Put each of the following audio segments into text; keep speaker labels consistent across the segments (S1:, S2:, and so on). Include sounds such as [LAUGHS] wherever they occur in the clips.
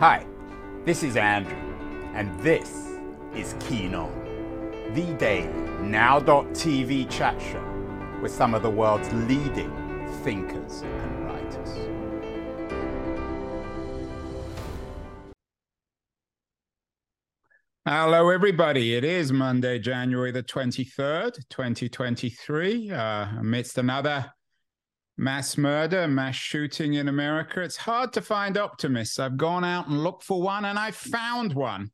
S1: Hi, this is Andrew, and this is Keen On, the daily now.tv chat show with some of the world's leading thinkers and writers.
S2: Hello, everybody. It is Monday, January the 23rd, 2023, uh, amidst another mass murder, mass shooting in America. It's hard to find optimists. I've gone out and looked for one, and I found one.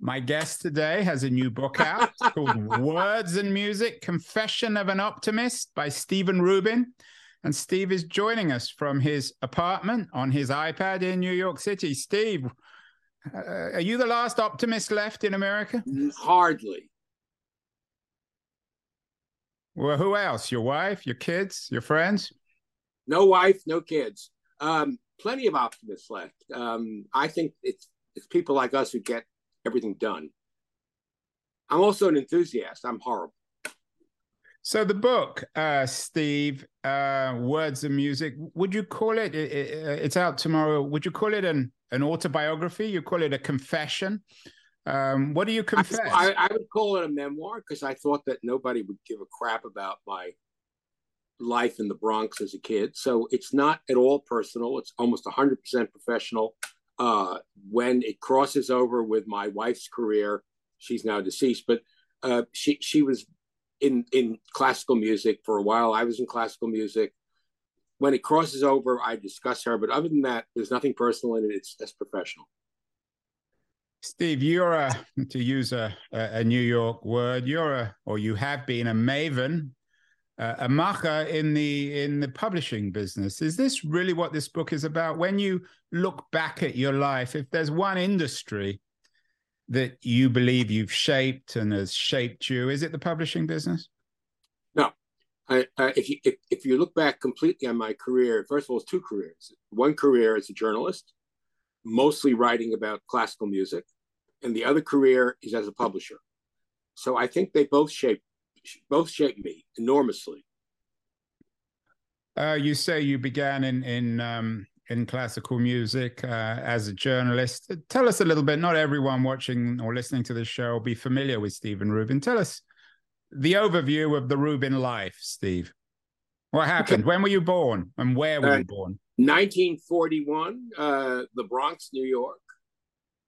S2: My guest today has a new book out called [LAUGHS] Words and Music Confession of an Optimist by Stephen Rubin. And Steve is joining us from his apartment on his iPad in New York City. Steve, uh, are you the last optimist left in America?
S3: Hardly.
S2: Well, who else? Your wife, your kids, your friends?
S3: No wife, no kids. Um, plenty of optimists left. Um, I think it's it's people like us who get everything done. I'm also an enthusiast. I'm horrible.
S2: So the book, uh, Steve, uh, words and music. Would you call it, it, it? It's out tomorrow. Would you call it an an autobiography? You call it a confession? Um, what do you confess?
S3: I, I, would call it a memoir because I thought that nobody would give a crap about my life in the Bronx as a kid. So it's not at all personal. It's almost 100% professional. Uh, when it crosses over with my wife's career, she's now deceased, but uh, she she was in in classical music for a while. I was in classical music. When it crosses over, I discuss her. But other than that, there's nothing personal in it. It's just professional.
S2: Steve, you're a to use a, a New York word. You're a or you have been a maven, uh, a macher in the in the publishing business. Is this really what this book is about? When you look back at your life, if there's one industry that you believe you've shaped and has shaped you, is it the publishing business?
S3: No, I, if you if, if you look back completely on my career, first of all, it's two careers. One career as a journalist, mostly writing about classical music, and the other career is as a publisher. So I think they both shape both shaped me enormously.
S2: Uh, you say you began in in um, in classical music uh, as a journalist. Tell us a little bit. Not everyone watching or listening to this show will be familiar with Stephen Rubin. Tell us the overview of the Rubin life, Steve. What happened? Okay. When were you born, and where were uh, you born?
S3: 1941, uh, the Bronx, New York.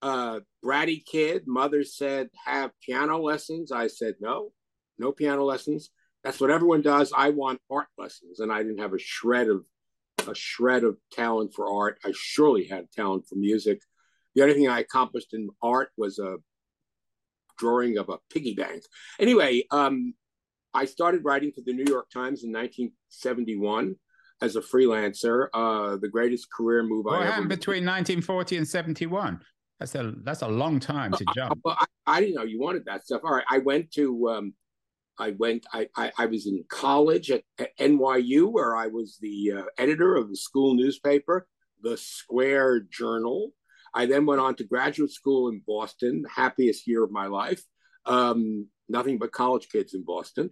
S3: Uh, bratty kid. Mother said, "Have piano lessons." I said, "No, no piano lessons." That's what everyone does. I want art lessons, and I didn't have a shred of a shred of talent for art. I surely had talent for music. The only thing I accomplished in art was a drawing of a piggy bank. Anyway, um, I started writing for the New York Times in 1971 as a freelancer. Uh, the greatest career move
S2: what
S3: I
S2: happened ever between 1940 and 71? That's a that's a long time to uh, jump.
S3: Uh, I, I, didn't know you wanted that stuff. All right, I went to um, I went. I, I, I was in college at, at, NYU, where I was the uh, editor of the school newspaper, the Square Journal. I then went on to graduate school in Boston. Happiest year of my life. Um, nothing but college kids in Boston.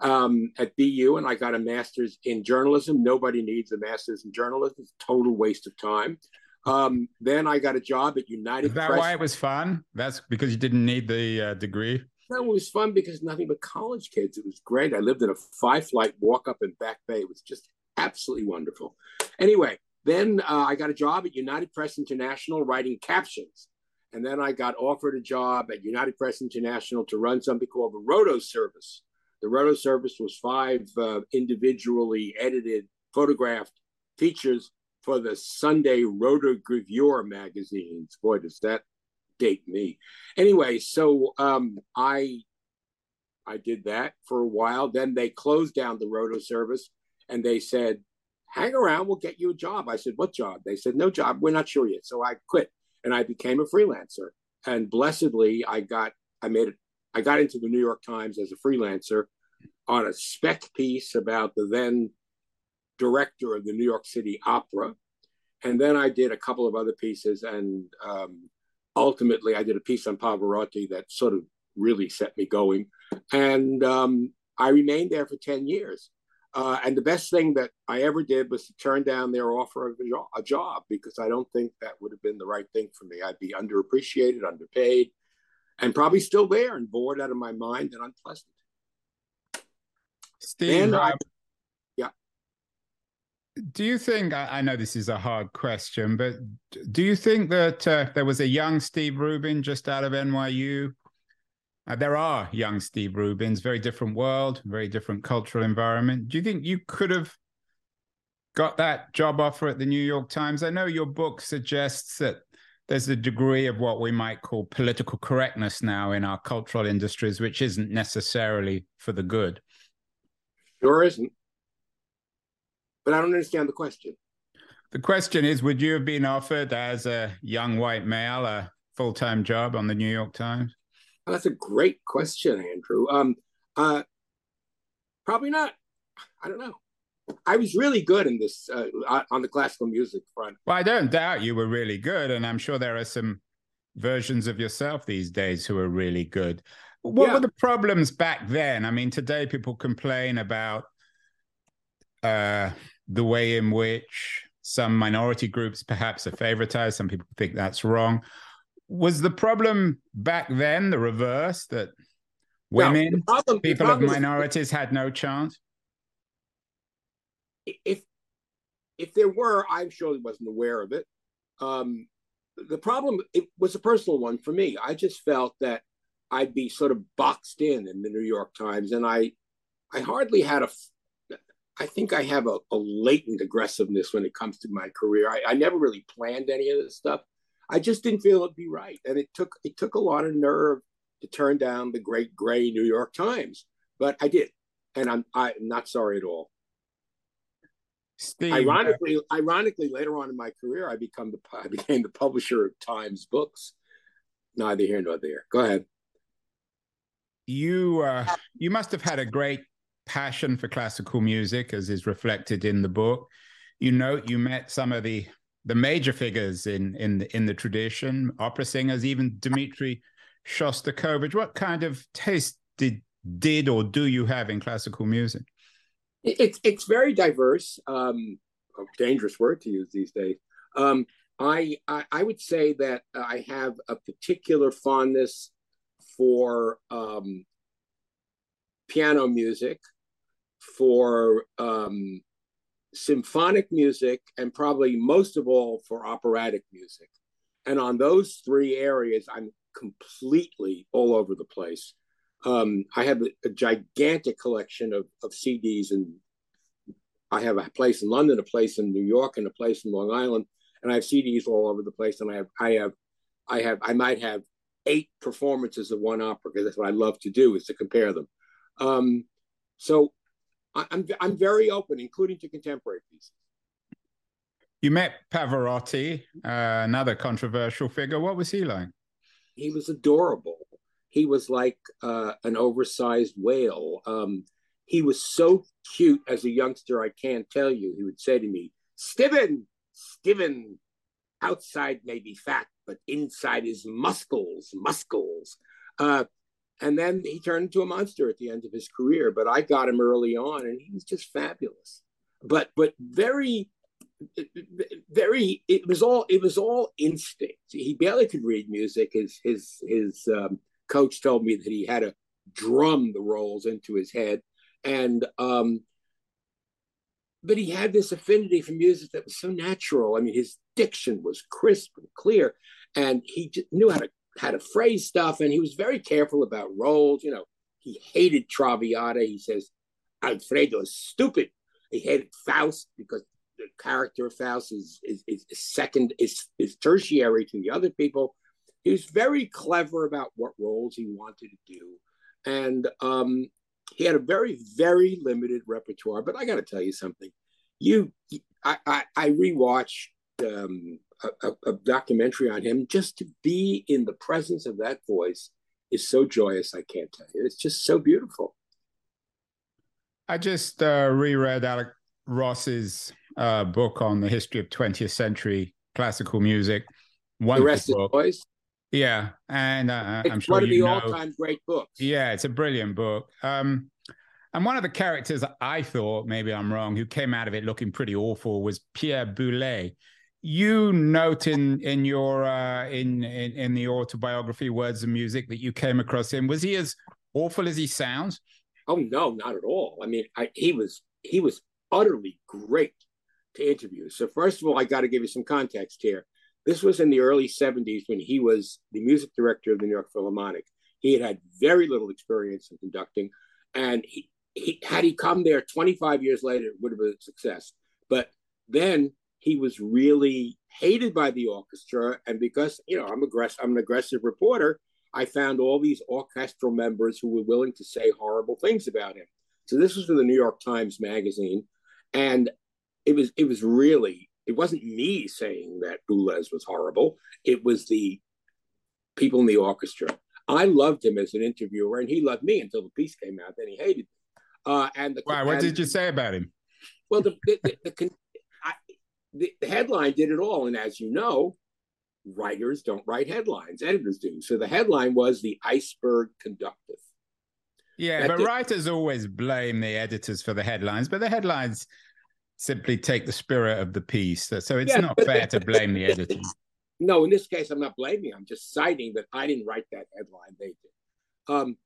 S3: Um, at BU, and I got a master's in journalism. Nobody needs a master's in journalism; it's a total waste of time. Um, then I got a job at United.
S2: Is that
S3: Press.
S2: why it was fun? That's because you didn't need the uh, degree.
S3: That was fun because nothing but college kids. It was great. I lived in a five flight walk up in Back Bay. It was just absolutely wonderful. Anyway, then uh, I got a job at United Press International writing captions. And then I got offered a job at United Press International to run something called the Roto Service. The Roto Service was five uh, individually edited, photographed features for the Sunday Rotogravure magazines. Boy, does that date me. Anyway, so um, I I did that for a while. Then they closed down the roto service and they said, hang around, we'll get you a job. I said, what job? They said, no job. We're not sure yet. So I quit and I became a freelancer. And blessedly, I got I made it. I got into the New York Times as a freelancer on a spec piece about the then director of the New York City Opera. And then I did a couple of other pieces and um, ultimately, I did a piece on Pavarotti that sort of really set me going. And um, I remained there for 10 years. Uh, and the best thing that I ever did was to turn down their offer of a job, a job because I don't think that would have been the right thing for me. I'd be underappreciated, underpaid, and probably still there and bored out of my mind and unpleasant.
S2: Steve,
S3: And I- yeah.
S2: Do you think? I know this is a hard question, but do you think that uh, there was a young Steve Rubin just out of NYU? Uh, there are young Steve Rubins, very different world, very different cultural environment. Do you think you could have got that job offer at the New York Times? I know your book suggests that there's a degree of what we might call political correctness now in our cultural industries, which isn't necessarily for the good.
S3: Sure isn't. But I don't understand the question.
S2: The question is Would you have been offered as a young white male a full time job on the New York Times?
S3: That's a great question, Andrew. Um, uh, probably not. I don't know. I was really good in this uh, on the classical music front.
S2: Well, I don't doubt you were really good. And I'm sure there are some versions of yourself these days who are really good. What
S3: Yeah.
S2: were the problems back then? I mean, today people complain about uh, the way in which some minority groups perhaps are favoritized. Some people think that's wrong. Was the problem back then the reverse that women,
S3: the problem,
S2: people of
S3: problem is-
S2: minorities had no chance?
S3: if if there were, I'm surely wasn't aware of it. Um, the problem it was a personal one for me. I just felt that I'd be sort of boxed in in the New York Times, and I I hardly had a. I think I have a, a latent aggressiveness when it comes to my career. I, I never really planned any of this stuff. I just didn't feel it'd be right, and it took it took a lot of nerve to turn down the great gray New York Times, but I did, and I'm I'm not sorry at all.
S2: Steve, uh,
S3: Ironically, ironically, later on in my career, I become the I became the publisher of Times Books. Neither here nor there. Go ahead.
S2: you uh, you must have had a great passion for classical music, as is reflected in the book. You note you met some of the the major figures in in the, in the tradition, opera singers, even Dmitri Shostakovich. What kind of taste did did or do you have in classical music?
S3: It's it's very diverse. Um, dangerous word to use these days. Um, I, I I would say that I have a particular fondness for um, piano music, for um, symphonic music, and probably most of all for operatic music. And on those three areas, I'm completely all over the place. Um, I have a, a gigantic collection of, of CDs, and I have a place in London, a place in New York, and a place in Long Island, and I have CDs all over the place. And I have, I have, I have, I might have eight performances of one opera because that's what I love to do is to compare them. Um, so I, I'm I'm very open, including to contemporary pieces.
S2: You met Pavarotti, uh, another controversial figure. What was he like?
S3: he was adorable. He was like uh, an oversized whale. Um, he was so cute as a youngster. I can't tell you. He would say to me, "Steven, Steven, outside may be fat, but inside is muscles, muscles." Uh, and then he turned into a monster at the end of his career. But I got him early on, and he was just fabulous. But but very very it was all it was all instinct he barely could read music his his his um, coach told me that he had to drum the roles into his head and um but he had this affinity for music that was so natural i mean his diction was crisp and clear and he knew how to how to phrase stuff and he was very careful about roles you know he hated traviata he says alfredo is stupid he hated faust because the character of Faust is, is, is second, is, is tertiary to the other people. He was very clever about what roles he wanted to do. And um, he had a very, very limited repertoire. But I got to tell you something. You, I, I, I rewatched um, a, a, documentary on him. Just to be in the presence of that voice is so joyous. I can't tell you. It's just so beautiful.
S2: I just uh, reread Alex Ross's uh, book on the history of 20th century classical music.
S3: The rest
S2: book.
S3: boys.
S2: Yeah, and uh,
S3: It's
S2: I'm sure
S3: one of the
S2: you know.
S3: all-time great books.
S2: Yeah, it's a brilliant book. Um, And one of the characters I thought, maybe I'm wrong, who came out of it looking pretty awful was Pierre Boulez. You note in in your uh, in, in in the autobiography Words and Music that you came across him. Was he as awful as he sounds?
S3: Oh no, not at all. I mean, I, he was he was utterly great to interview. So first of all, I got to give you some context here. This was in the early 70s when he was the music director of the New York Philharmonic. He had had very little experience in conducting, and he, he had he come there 25 years later, it would have been a success. But then he was really hated by the orchestra, and because you know I'm aggressive, I'm an aggressive reporter. I found all these orchestral members who were willing to say horrible things about him. So this was for the New York Times Magazine, and it was it was really it wasn't me saying that Boulez was horrible. It was the people in the orchestra. I loved him as an interviewer, and he loved me until the piece came out. Then he hated me. Uh, and the,
S2: wow, what
S3: and,
S2: did you say about him?
S3: Well, the the, the, the, the headline did it all, and as you know, writers don't write headlines; editors do. So the headline was "The Iceberg Conductive."
S2: Yeah, that but did, writers always blame the editors for the headlines, but the headlines simply take the spirit of the piece. So it's yeah, not fair to blame the editor. [LAUGHS]
S3: No, in this case, I'm not blaming. I'm just citing that I didn't write that headline. They did. Um,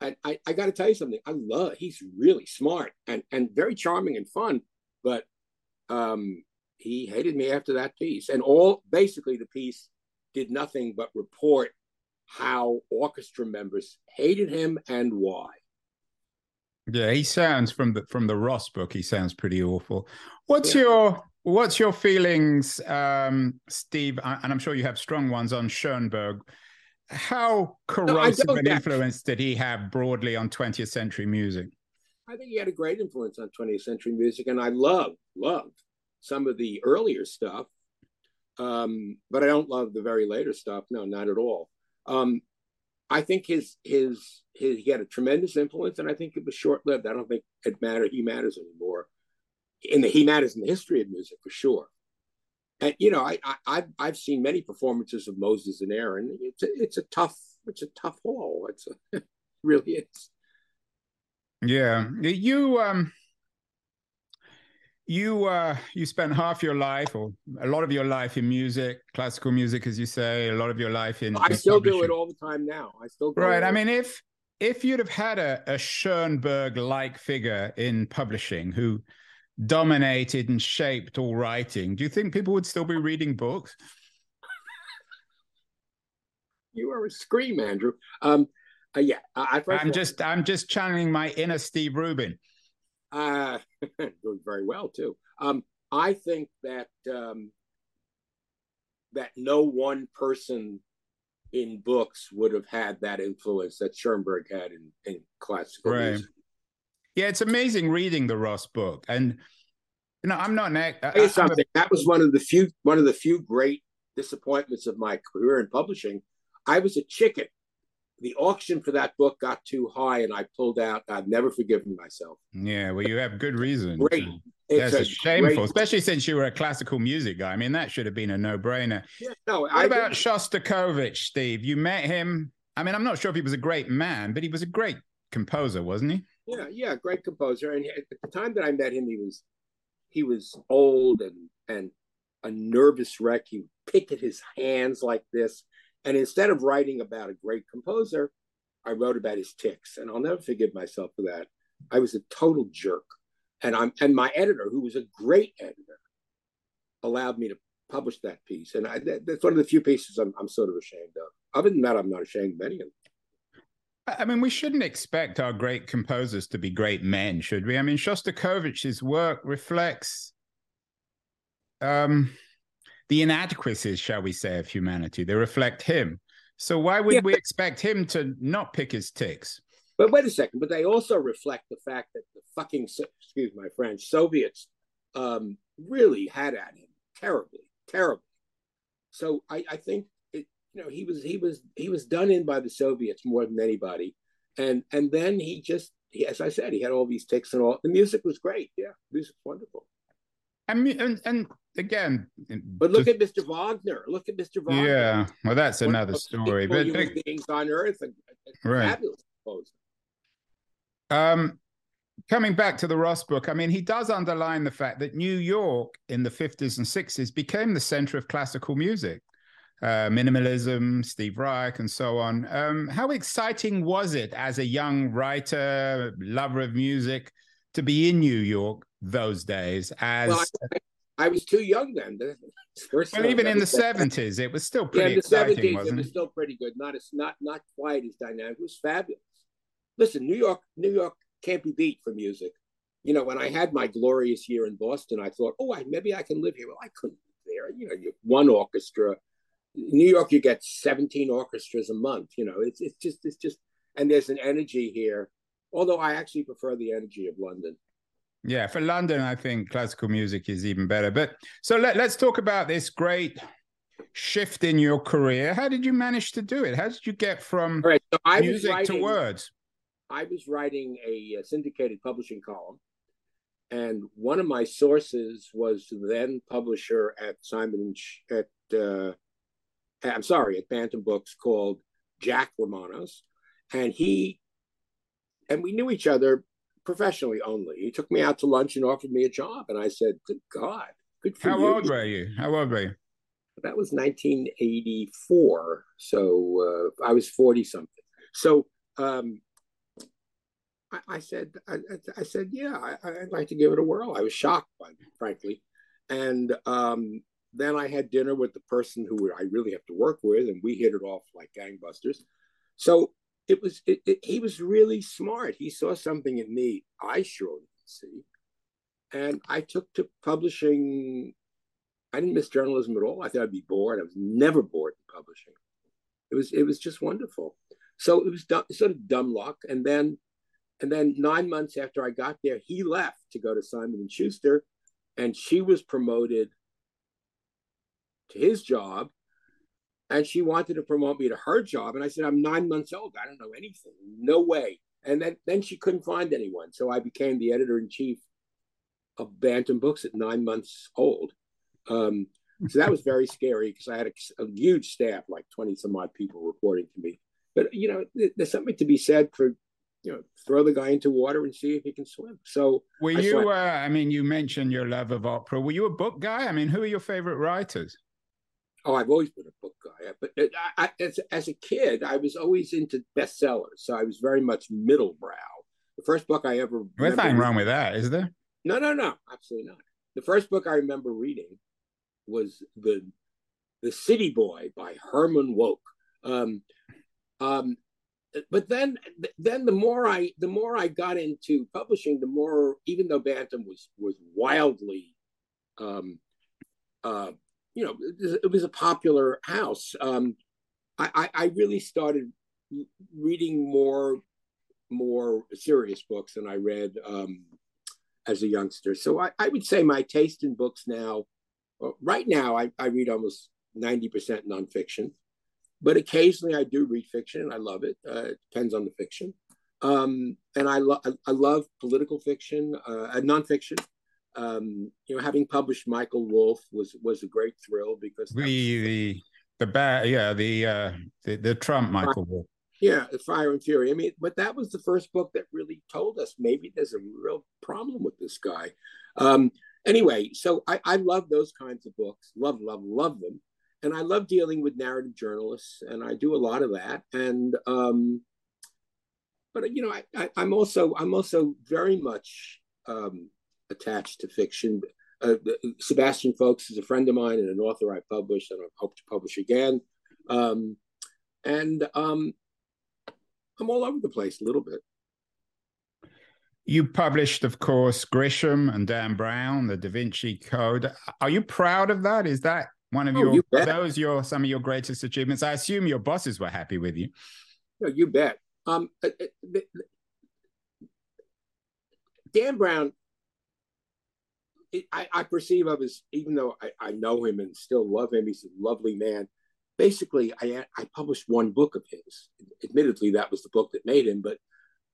S3: and I, I got to tell you something. I love. He's really smart and and very charming and fun. But um, he hated me after that piece, and all basically the piece did nothing but report how orchestra members hated him and why.
S2: Yeah, he sounds from the from the Ross book. He sounds pretty awful. What's yeah. your what's your feelings, um, Steve? And I'm sure you have strong ones on Schoenberg. How corrosive no, an influence did he have broadly on 20th century music?
S3: I think he had a great influence on 20th century music, and I love loved some of the earlier stuff, um, but I don't love the very later stuff. No, not at all. Um, I think his his his he had a tremendous influence, and I think it was short lived. I don't think it mattered. He matters anymore. In the he matters in the history of music for sure. And you know, I, I I've I've seen many performances of Moses and Aaron. It's a, it's a tough it's a tough haul. It's a, [LAUGHS] it really is.
S2: Yeah, you um you uh you spent half your life or a lot of your life in music classical music as you say a lot of your life in
S3: i
S2: in
S3: still do it all the time now. I still
S2: right i mean if if you'd have had a, a schoenberg like figure in publishing who dominated and shaped all writing do you think people would still be reading books?
S3: You are a scream andrew. Um uh, yeah I,
S2: i'm just i'm just channeling my inner steve rubin
S3: uh, [LAUGHS] doing very well too. Um, I think that um, that no one person in books would have had that influence that Schoenberg had in, in classical right. music.
S2: Yeah, it's amazing reading the Ross book, and you know, I'm not. An,
S3: something. A, that was one of the few one of the few great disappointments of my career in publishing. I was a chicken the auction for that book got too high and I pulled out. I've never forgiven myself.
S2: Yeah, well, you have good reason.
S3: Great.
S2: It's That's a shameful, great... especially since you were a classical music guy. I mean, that should have been a no-brainer.
S3: Yeah, no,
S2: what I about didn't... Shostakovich, Steve? You met him. I mean, I'm not sure if he was a great man, but he was a great composer, wasn't he?
S3: Yeah, yeah, great composer. And at the time that I met him, he was he was old and and a nervous wreck. He would pick at his hands like this. And instead of writing about a great composer, I wrote about his tics. And I'll never forgive myself for that. I was a total jerk. And I'm and my editor, who was a great editor, allowed me to publish that piece. And I, that, that's one of the few pieces I'm, I'm sort of ashamed of. Other than that, I'm not ashamed of any of them.
S2: I mean, we shouldn't expect our great composers to be great men, should we? I mean, Shostakovich's work reflects um, the inadequacies, shall we say, of humanity. They reflect him. So why would yeah, we expect him to not pick his tics?
S3: But wait a second. But they also reflect the fact that the fucking, excuse my French, Soviets um, really had at him terribly, terribly. So I, I think it, you know he was he was he was done in by the Soviets more than anybody, and and then he just he, as I said he had all these tics and all. The music was great. Yeah, music's wonderful.
S2: Mean, and, and again,
S3: but look just, at Mr. Wagner. Look at Mr. Wagner.
S2: Yeah, well, that's One another story. But
S3: human beings on Earth,
S2: right. fabulous Um, coming back to the Ross book, I mean, he does underline the fact that New York in the 50s and 60s became the center of classical music. Uh, minimalism, Steve Reich, and so on. Um, how exciting was it as a young writer, lover of music, to be in New York those days? As well,
S3: I, I, was too young then.
S2: First even in the seventies, it was still pretty. Yeah, in the seventies, it
S3: was still pretty good. Not as not not quite as dynamic. It was fabulous. Listen, New York, New York can't be beat for music. You know, when I had my glorious year in Boston, I thought, oh, I, maybe I can live here. Well, I couldn't live there. You know, you one orchestra. New York, you get 17 orchestras a month. You know, it's it's just it's just and there's an energy here. Although I actually prefer the energy of London.
S2: Yeah, for London, I think classical music is even better. But so let, let's talk about this great shift in your career. How did you manage to do it? How did you get from right, so music writing, to words?
S3: I was writing a, a syndicated publishing column, and one of my sources was the then publisher at Simon at uh, I'm sorry at Bantam Books called Jack Romanos, and he and we knew each other professionally only. He took me out to lunch and offered me a job, and I said, "Good God, good for
S2: How
S3: you."
S2: How old were you? How old were you?
S3: That was 1984, so uh, I was 40 something. So um, I, I said, I, I, said, yeah, I, would like to give it a whirl. I was shocked, by, frankly, and um, then I had dinner with the person who I really have to work with, and we hit it off like gangbusters. So it was, it, it, he was really smart. He saw something in me I surely didn't see, and I took to publishing. I didn't miss journalism at all. I thought I'd be bored. I was never bored in publishing. It was, it was just wonderful. So it was dumb, sort of dumb luck, and then and then nine months after I got there, he left to go to Simon and Schuster, and she was promoted to his job. And she wanted to promote me to her job. And I said, I'm nine months old. I don't know anything. No way. And then, then she couldn't find anyone. So I became the editor in chief of Bantam Books at nine months old. Um, so that was very scary because I had a, a, huge staff, like 20 some odd people reporting to me. But, you know, there's something to be said for you know, throw the guy into water and see if he can swim. So,
S2: were I you? Uh, I mean, you mentioned your love of opera. Were you a book guy? I mean, who are your favorite writers?
S3: Oh, I've always been a book guy. But uh, I, I, as as a kid, I was always into bestsellers. So I was very much middle brow. The first book I ever
S2: there's nothing wrong with that, is there?
S3: No, no, no, absolutely not. The first book I remember reading was the the City Boy by Herman Wouk. Um, um, but then then the more I the more I got into publishing, the more even though Bantam was was wildly, um, uh, you know, it was a popular house. Um, I, I really started reading more more serious books than I read um, as a youngster. So I, I would say my taste in books now, right now, I, I read almost ninety percent nonfiction but occasionally I do read fiction and I love it. Uh, it depends on the fiction. Um, and I, lo- I love political fiction, uh, nonfiction. Um, you know, having published Michael Wolff was was a great thrill because
S2: the the the bad yeah the uh the, the Trump Michael Wolff.
S3: Yeah, Fire and Fury. I mean, but that was the first book that really told us maybe there's a real problem with this guy. Um, anyway, so I, I love those kinds of books. Love, love, love them and I love dealing with narrative journalists, and I do a lot of that. And um, but you know, i I, am also I'm also very much um, attached to fiction. Uh, Sebastian Faulks is a friend of mine and an author I published, and I hope to publish again. Um, and um, I'm all over the place a little bit.
S2: You published, of course, Grisham and Dan Brown, the Da Vinci Code. Are you proud of that? Is that one of oh, your you those your some of your greatest achievements. I assume your bosses were happy with you.
S3: No, you bet. Um, uh, uh, Dan Brown, I, I, perceive of as even though I, I, know him and still love him, he's a lovely man. Basically, I I published one book of his. Admittedly, that was the book that made him. But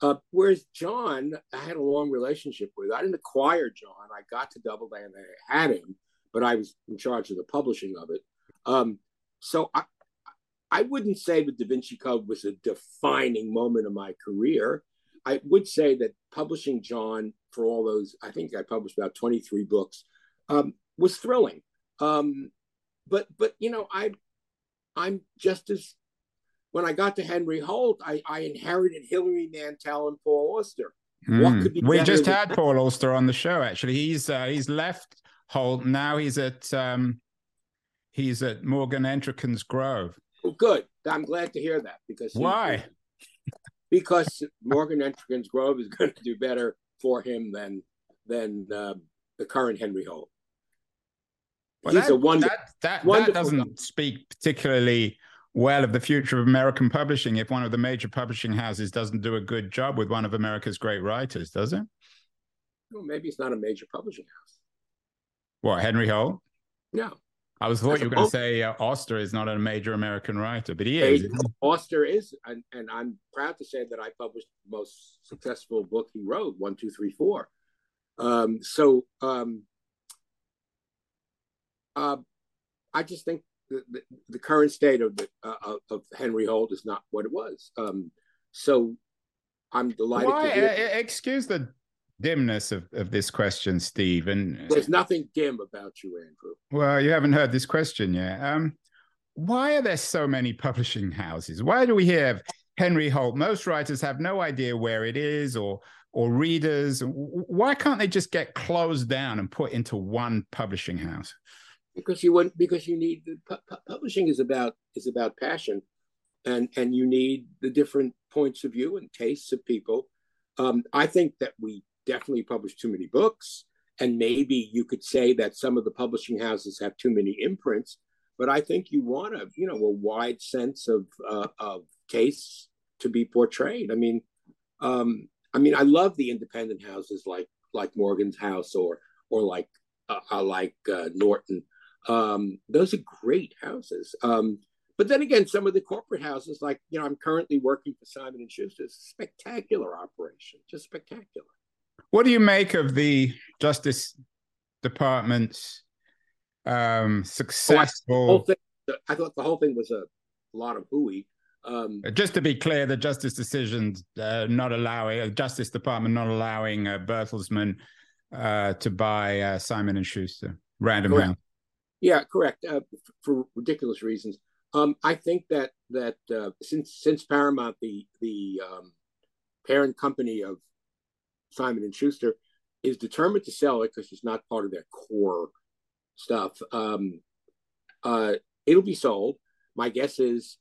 S3: uh, whereas John, I had a long relationship with. I didn't acquire John. I got to Doubleday and I had him but I was in charge of the publishing of it. Um, so I, I wouldn't say the Da Vinci Code was a defining moment of my career. I would say that publishing John for all those, I think I published about 23 books, um, was thrilling. Um, but but you know, I I'm just as when I got to Henry Holt, I, I inherited Hilary Mantel and Paul Auster.
S2: Mm. we just had Paul Auster on the show. Actually, he's uh, he's left Holt now. He's at um, he's at Morgan Entrekin's Grove.
S3: Well, good. I'm glad to hear that because
S2: he, why? [LAUGHS]
S3: Because Morgan Entrekin's Grove is going to do better for him than than uh, the current Henry Holt.
S2: Well, He's that, a wonder, that, that, that doesn't guy. speak particularly well of the future of American publishing if one of the major publishing houses doesn't do a good job with one of America's great writers, does it?
S3: Well, maybe it's not a major publishing house.
S2: What, Henry Holt?
S3: No.
S2: I was thought you were going to say uh, Auster is not a major American writer, but he is.
S3: Auster is, and, and I'm proud to say that I published the most successful book he wrote, One, Two, Three, Four. Um, so um, uh, I just think the, the, the current state of the, uh, of Henry Holt is not what it was. Um, so I'm delighted.
S2: Why? Uh, excuse the dimness of, of this question, Steve. And
S3: there's nothing dim about you, Andrew.
S2: Well, you haven't heard this question yet. Um, why are there so many publishing houses? Why do we have Henry Holt? Most writers have no idea where it is or or readers. Why can't they just get closed down and put into one publishing house?
S3: Because you want because you need pu- publishing is about is about passion, and and you need the different points of view and tastes of people. Um, I think that we definitely publish too many books. And maybe you could say that some of the publishing houses have too many imprints, but I think you want a you know a wide sense of uh, of tastes to be portrayed. I mean, um, I mean, I love the independent houses like like Morgan's House or or like uh, uh like uh, Norton. Um, those are great houses. Um, but then again, some of the corporate houses, like you know, I'm currently working for Simon and Schuster, spectacular operation, just spectacular.
S2: What do you make of the Justice Department's um, successful?
S3: Oh, I, I, thought the whole thing was a lot of hooey. Um,
S2: Just to be clear, the justice decision uh, not allowing uh, Justice Department not allowing uh, Bertelsmann uh, to buy uh, Simon and Schuster, Random correct. House.
S3: Yeah, correct. Uh, for ridiculous reasons. Um, I think that that uh, since since Paramount, the the um, parent company of Simon and Schuster is determined to sell it because it's not part of their core stuff. Um, uh, it'll be sold. My guess is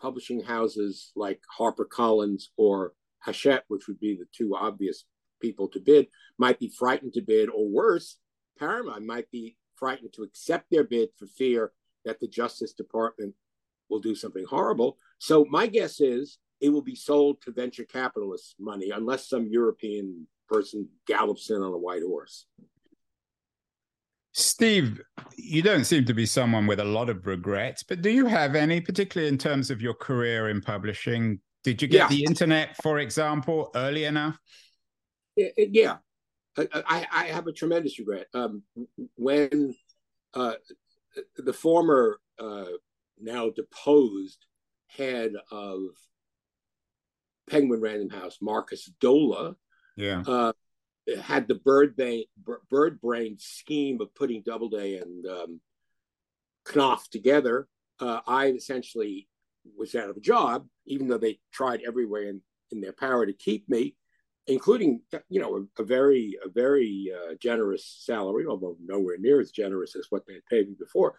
S3: publishing houses like HarperCollins or Hachette, which would be the two obvious people to bid, might be frightened to bid, or worse, Paramount might be frightened to accept their bid for fear that the Justice Department will do something horrible. So my guess is it will be sold to venture capitalists money unless some European person gallops in on a white horse.
S2: Steve, you don't seem to be someone with a lot of regrets, but do you have any, particularly in terms of your career in publishing? Did you get yeah. the internet, for example, early enough?
S3: Yeah, I, I have a tremendous regret. Um, when uh, the former, uh, now deposed head of Penguin Random House, Markus Dohle,
S2: yeah, uh,
S3: had the bird brain, bird brain scheme of putting Doubleday and um, Knopf together. Uh, I essentially was out of a job, even though they tried everywhere in, in their power to keep me, including you know a, a very a very uh, generous salary, although nowhere near as generous as what they had paid me before.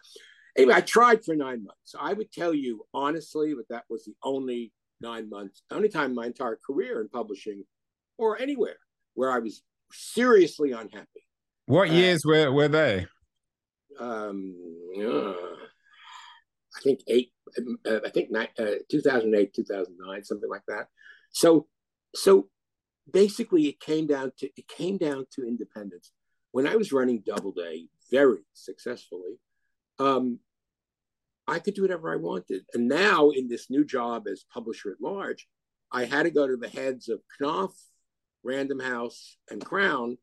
S3: Anyway, I tried for nine months. I would tell you honestly that that was the only nine months, the only time in my entire career in publishing or anywhere where I was seriously unhappy.
S2: What uh, years were, were they?
S3: Um, uh, I think eight, uh, I think nine, uh, 2008, 2009, something like that. So, so basically it came down to, it came down to independence. When I was running Doubleday very successfully, um, I could do whatever I wanted. And now, in this new job as publisher at large, I had to go to the heads of Knopf, Random House, and Crown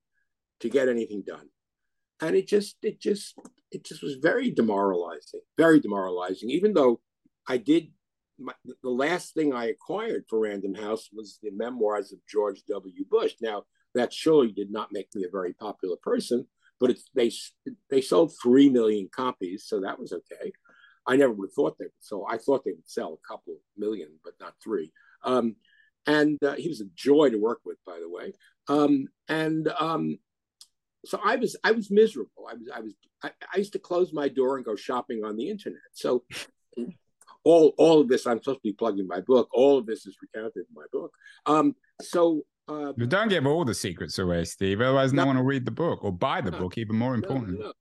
S3: to get anything done. And it just, it just, it just was very demoralizing, very demoralizing. Even though I did my, the last thing I acquired for Random House was the memoirs of George W. Bush. Now, that surely did not make me a very popular person, but they they sold three million copies, so that was okay. I never would have thought they would sell. I thought they would sell a couple million, but not three. Um, and uh, he was a joy to work with, by the way. Um, and um, so I was I was miserable. I was I was I, I, used to close my door and go shopping on the internet. So [LAUGHS] all all of this I'm supposed to be plugging my book. All of this is recounted in my book. Um, so uh,
S2: but don't give all the secrets away, Steve. Otherwise, no, no one will read the book or buy the
S3: no,
S2: book. Even more important.
S3: No,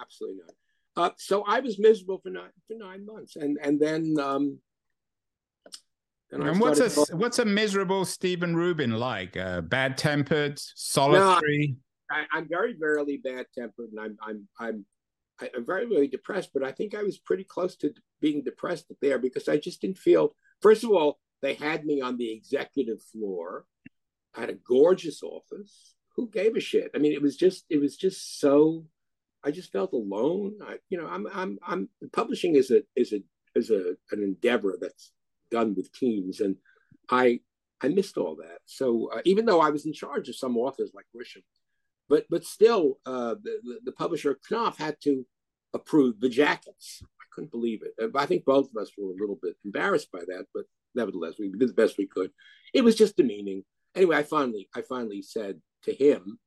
S3: absolutely not. Uh, so I was miserable for nine for nine months, and and then um,
S2: and, and what's a talking. what's a miserable Stephen Rubin like? Uh, bad tempered, solitary.
S3: No, I, am very rarely bad tempered, and I'm I'm I'm I'm very very depressed. But I think I was pretty close to being depressed there because I just didn't feel. First of all, they had me on the executive floor. I had a gorgeous office. Who gave a shit? I mean, it was just it was just so I just felt alone. I, you know, I'm, I'm, I'm publishing is a, is a, is a, an endeavor that's done with teams. And I, I missed all that. So uh, even though I was in charge of some authors like Grisham, but, but still uh, the, the, publisher Knopf had to approve the jackets. I couldn't believe it. Uh, I think both of us were a little bit embarrassed by that, but nevertheless, we did the best we could. It was just demeaning. Anyway, I finally, I finally said to him,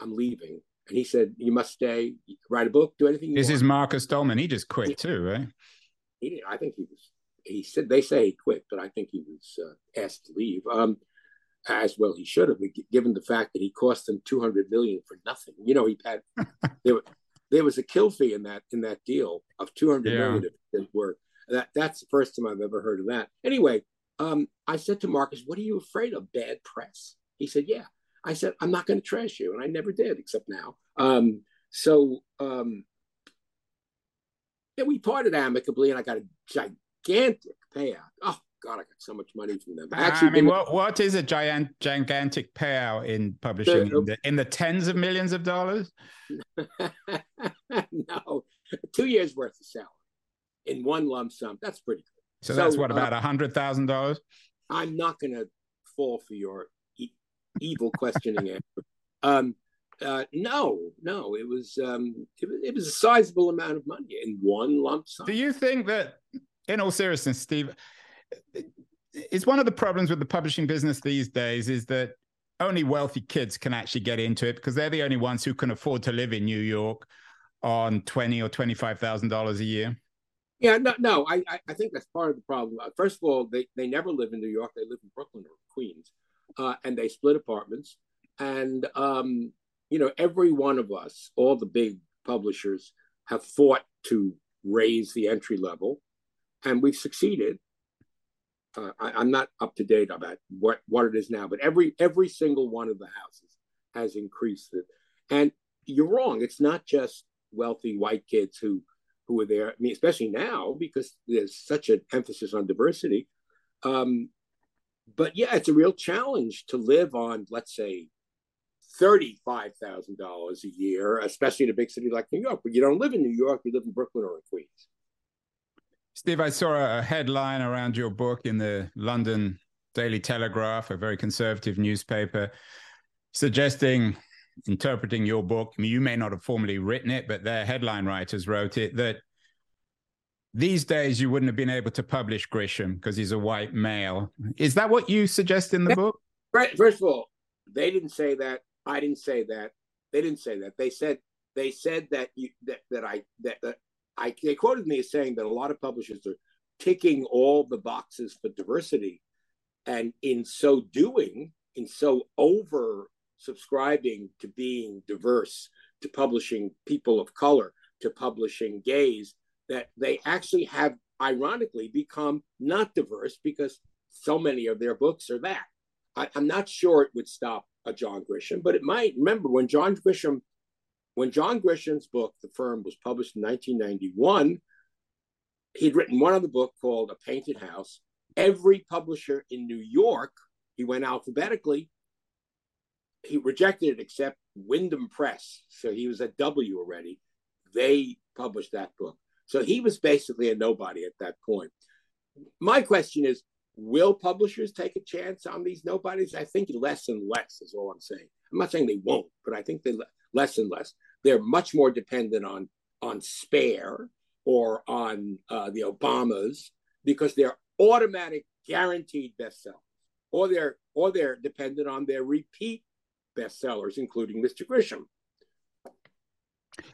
S3: I'm leaving and he said, "You must stay, write a book, do anything."
S2: this
S3: want.
S2: is Marcus Dolman. He just quit too, right?
S3: He, I think he was. He said they say he quit, but I think he was uh, asked to leave. Um, as well, he should have, given the fact that he cost them two hundred million for nothing. You know, he had [LAUGHS] there, there was a kill fee in that in that deal of two hundred yeah. million. Work. That that's the first time I've ever heard of that. Anyway, um, I said to Marcus, "What are you afraid of? Bad press?" He said, "Yeah." I said, I'm not going to trash you. And I never did, except now. Um, so um, yeah, we parted amicably and I got a gigantic payout. Oh, God, I got so much money from them.
S2: Actually, I mean, what, what is a giant, gigantic payout in publishing in the, in the tens of millions of dollars? [LAUGHS]
S3: no, two years worth of salary in one lump sum. That's pretty good.
S2: So, so that's what, about a hundred thousand dollars?
S3: I'm not going to fall for your evil questioning answer. Um, uh, no, no, it was um, it, it, was a sizable amount of money in one lump sum.
S2: Do you think that, in all seriousness, Steve, is one of the problems with the publishing business these days is that only wealthy kids can actually get into it because they're the only ones who can afford to live in New York on twenty or twenty five thousand dollars a year.
S3: Yeah, no, no, I, I think that's part of the problem. Uh, first of all, they, they never live in New York; they live in Brooklyn or Queens uh, and they split apartments. And um, you know, every one of us, all the big publishers, have fought to raise the entry level, and we've succeeded. Uh, I, am not up to date about what what it is now, but every every single one of the houses has increased it. And you're wrong; it's not just wealthy white kids who who are there. I mean, especially now because there's such an emphasis on diversity. Um, but yeah, it's a real challenge to live on, let's say, thirty-five thousand dollars a year, especially in a big city like New York. But you don't live in New York; you live in Brooklyn or in Queens.
S2: Steve, I saw a headline around your book in the London Daily Telegraph, a very conservative newspaper, suggesting, interpreting your book. I mean, you may not have formally written it, but their headline writers wrote it that these days you wouldn't have been able to publish Grisham because he's a white male. Is that what you suggest in the book?
S3: Right. First of all, they didn't say that. I didn't say that. They didn't say that. They said they said that you that, that I that, that I they quoted me as saying that a lot of publishers are ticking all the boxes for diversity, and in so doing, in so over subscribing to being diverse, to publishing people of color, to publishing gays, that they actually have ironically become not diverse because so many of their books are that. I, am not sure it would stop a John Grisham, but it might. Remember when John Grisham, when John Grisham's book, The Firm, was published in 1991, he'd written one other book called A Painted House. Every publisher in New York, he went alphabetically. He rejected it except Wynwood Press. So he was at W already. They published that book. So he was basically a nobody at that point. my question is will publishers take a chance on these nobodies? I think less and less is all I'm saying. I'm not saying they won't, but I think they less and less. They're much more dependent on on Spare or on uh, the Obamas because they're automatic guaranteed bestsellers, or they're or they're dependent on their repeat bestsellers, including Mr. Grisham.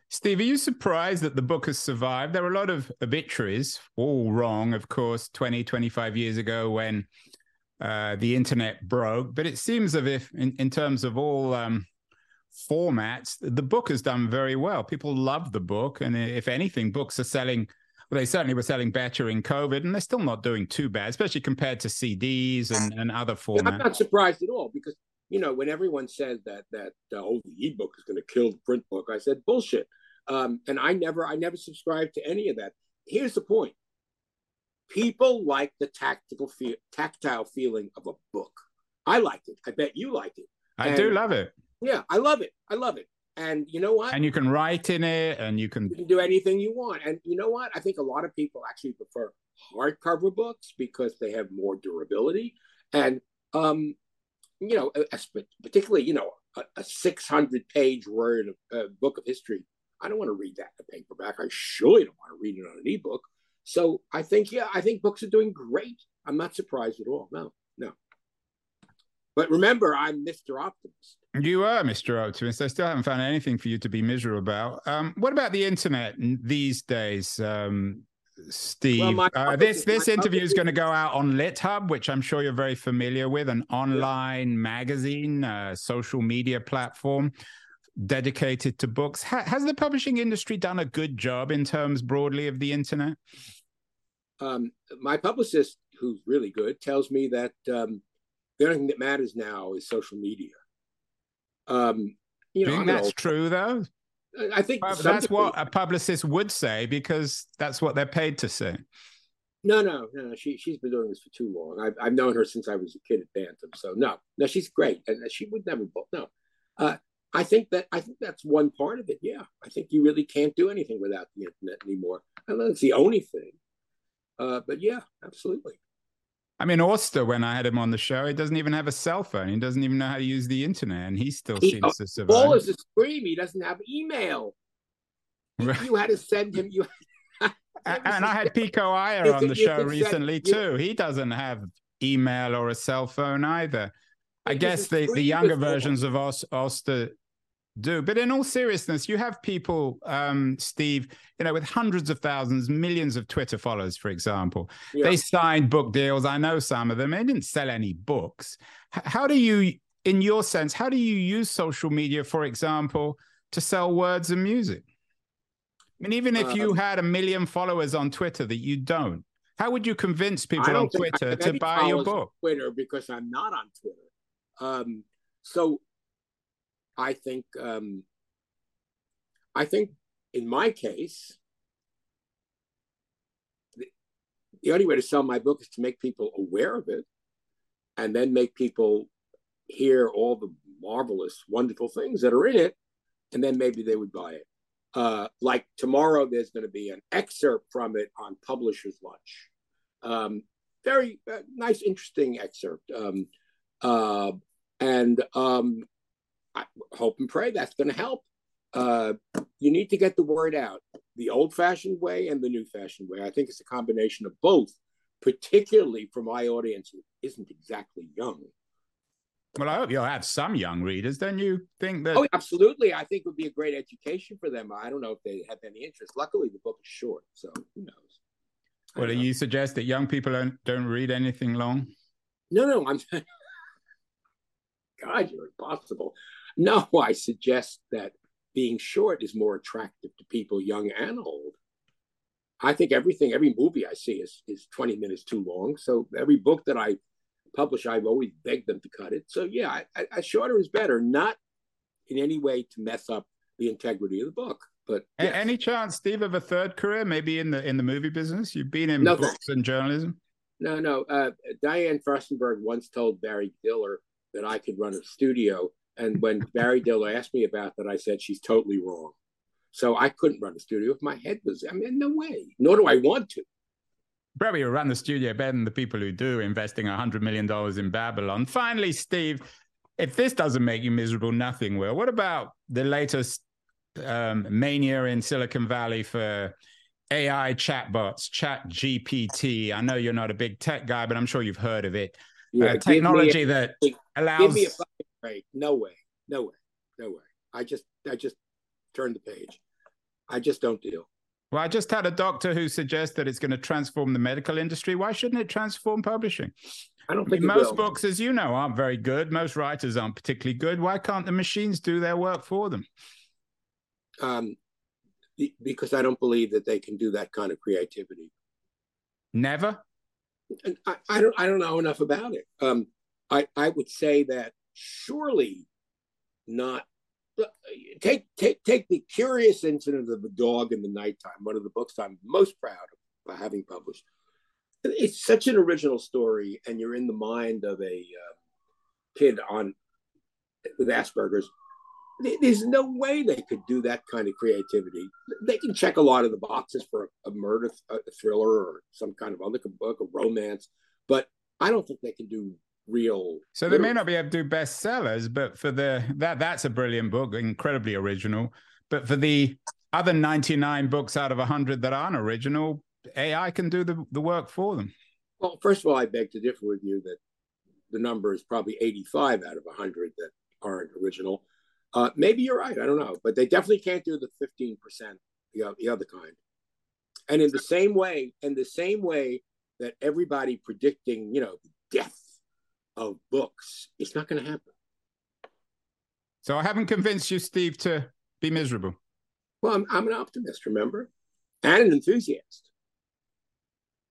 S2: Steve, are you surprised that the book has survived? There were a lot of obituaries, all wrong, of course, 20, 25 years ago when uh, the internet broke. But it seems as if, in, in terms of all um, formats, the book has done very well. People love the book. And if anything, books are selling well, they certainly were selling better in COVID, and they're still not doing too bad, especially compared to CDs and, and other formats.
S3: I'm not surprised at all because you know when everyone says that that uh, oh the ebook is going to kill the print book, I said bullshit, um, and I never I never subscribed to any of that. Here's the point: people like the tactical feel, tactile feeling of a book. I liked it. I bet you liked it.
S2: I and, do love it.
S3: Yeah, I love it. I love it. And you know what?
S2: And you can write in it and you can...
S3: you can do anything you want. And you know what? I think a lot of people actually prefer hardcover books because they have more durability. And, um, you know, particularly, you know, a, a 600 page word uh, book of history. I don't want to read that in a paperback. I surely don't want to read it on an ebook. So I think, yeah, I think books are doing great. I'm not surprised at all. No, no. But remember, I'm Mr. Optimist.
S2: You are Mr. Optimist. I still haven't found anything for you to be miserable about. Um, what about the internet these days, um, Steve? Well, uh, this this interview is going to go out on LitHub, which I'm sure you're very familiar with, an online yeah. magazine, uh, social media platform dedicated to books. Ha- has the publishing industry done a good job in terms broadly of the internet?
S3: Um, my publicist, who's really good, tells me that um, the only thing that matters now is social media. Um,
S2: you know, think that's true though.
S3: I think
S2: that's what a publicist would say because that's what they're paid to say.
S3: No, no, no. She she's been doing this for too long. I've I've known her since I was a kid at Bantam. So no, no, she's great, and she would never. No, uh, I think that I think that's one part of it. Yeah, I think you really can't do anything without the internet anymore. And that's the only thing. Uh, but yeah, absolutely.
S2: I mean, Auster, when I had him on the show, he doesn't even have a cell phone. He doesn't even know how to use the internet, and he still he, seems to uh, survive.
S3: All is a scream. He doesn't have email. Right. You had to send him. You.
S2: and I had Pico Iyer [LAUGHS] on the show recently send, too. He doesn't have email or a cell phone either. I guess the, the younger versions of Auster do. But in all seriousness, you have people, um, Steve, you know, with hundreds of thousands, millions of Twitter followers, for example. Yeah. They signed book deals. I know some of them. They didn't sell any books. How do you, in your sense, how do you use social media, for example, to sell words and music? I mean, even if you um, had a million followers on Twitter that you don't, how would you convince people on Twitter to buy your book?
S3: Twitter because I'm not on Twitter. Um, so I think um, I think in my case, the, the only way to sell my book is to make people aware of it, and then make people hear all the marvelous, wonderful things that are in it, and then maybe they would buy it. Uh, like tomorrow, there's going to be an excerpt from it on Publisher's Lunch. Um, very uh, nice, interesting excerpt. Um, uh, and um, I hope and pray that's going to help. Uh, you need to get the word out the old fashioned way and the new fashioned way. I think it's a combination of both, particularly for my audience who isn't exactly young.
S2: Well, I hope you'll have some young readers. Don't you think that?
S3: Oh, absolutely. I think it would be a great education for them. I don't know if they have any interest. Luckily, the book is short, so who knows?
S2: Well, do you suggest that young people don't don't read anything long?
S3: No, no. I'm. [LAUGHS] God, you're impossible. [LAUGHS] No, I suggest that being short is more attractive to people young and old. I think everything, every movie I see is is 20 minutes too long. So every book that I publish, I've always begged them to cut it. So yeah, I, I, shorter is better, not in any way to mess up the integrity of the book. But
S2: any chance, Steve, of a third career, maybe in the in the movie business? You've been in no, books and journalism.
S3: No, no. Uh, Diane Furstenberg once told Barry Diller that I could run a studio and when Barry Diller asked me about that, I said she's totally wrong. So I couldn't run a studio if my head was. I mean, no way. Nor do I want to.
S2: probably run the studio better than the people who do investing $100 million in Babylon. Finally, Steve, if this doesn't make you miserable, nothing will. What about the latest um, mania in Silicon Valley for AI chatbots, Chat GPT? I know you're not a big tech guy, but I'm sure you've heard of it. Yeah, uh, technology a, that allows. Give
S3: me a break. No way. No way. No way. I just, I just turned the page. I just don't deal.
S2: Well, I just had a doctor who suggests that it's going to transform the medical industry. Why shouldn't it transform publishing?
S3: I don't think
S2: most books, as you know, aren't very good. Most writers aren't particularly good. Why can't the machines do their work for them?
S3: Um, because I don't believe that they can do that kind of creativity.
S2: Never.
S3: I, I don't. I don't know enough about it. Um, I I would say that surely not. Take take take the curious incident of the dog in the nighttime. One of the books I'm most proud of having published it's such an original story, and you're in the mind of a uh, kid on with Asperger's. There's no way they could do that kind of creativity. They can check a lot of the boxes for a, a murder a thriller or some kind of other book, a romance, but I don't think they can do real.
S2: So they may not be able to do bestsellers, but for the that that's a brilliant book, incredibly original. But for the other 99 books out of 100 that aren't original, AI can do the, the work for them.
S3: Well, first of all, I beg to differ with you that the number is probably 85 out of 100 that aren't original. Uh, maybe you're right. I don't know. But they definitely can't do the 15%, the, the other kind. And in the same way, in the same way that everybody predicting, you know, death of books, it's not going to happen.
S2: So I haven't convinced you, Steve, to be miserable.
S3: Well, I'm, I'm an optimist, remember? And an enthusiast.